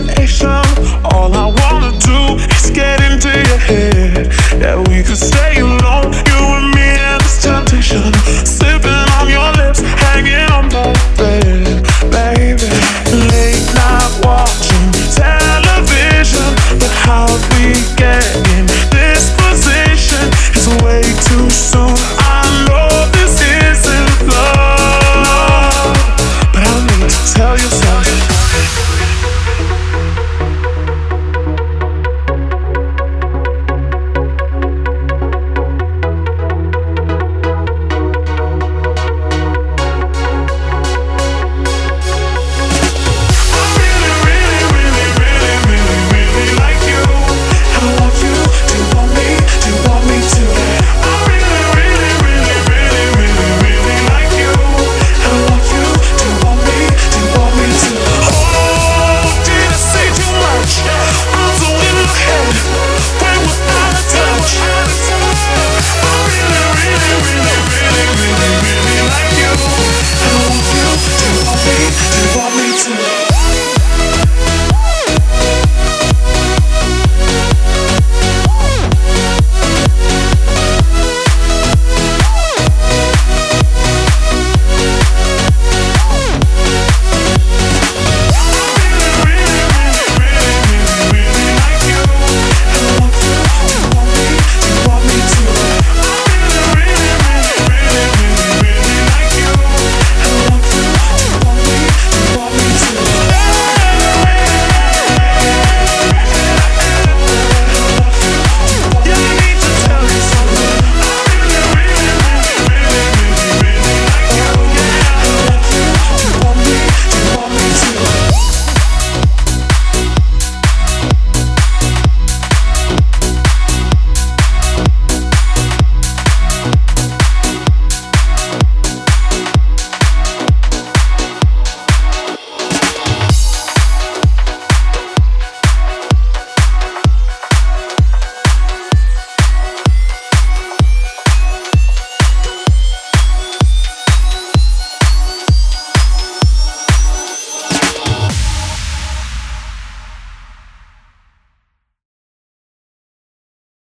All I wanna do is get into your head. that we could stay.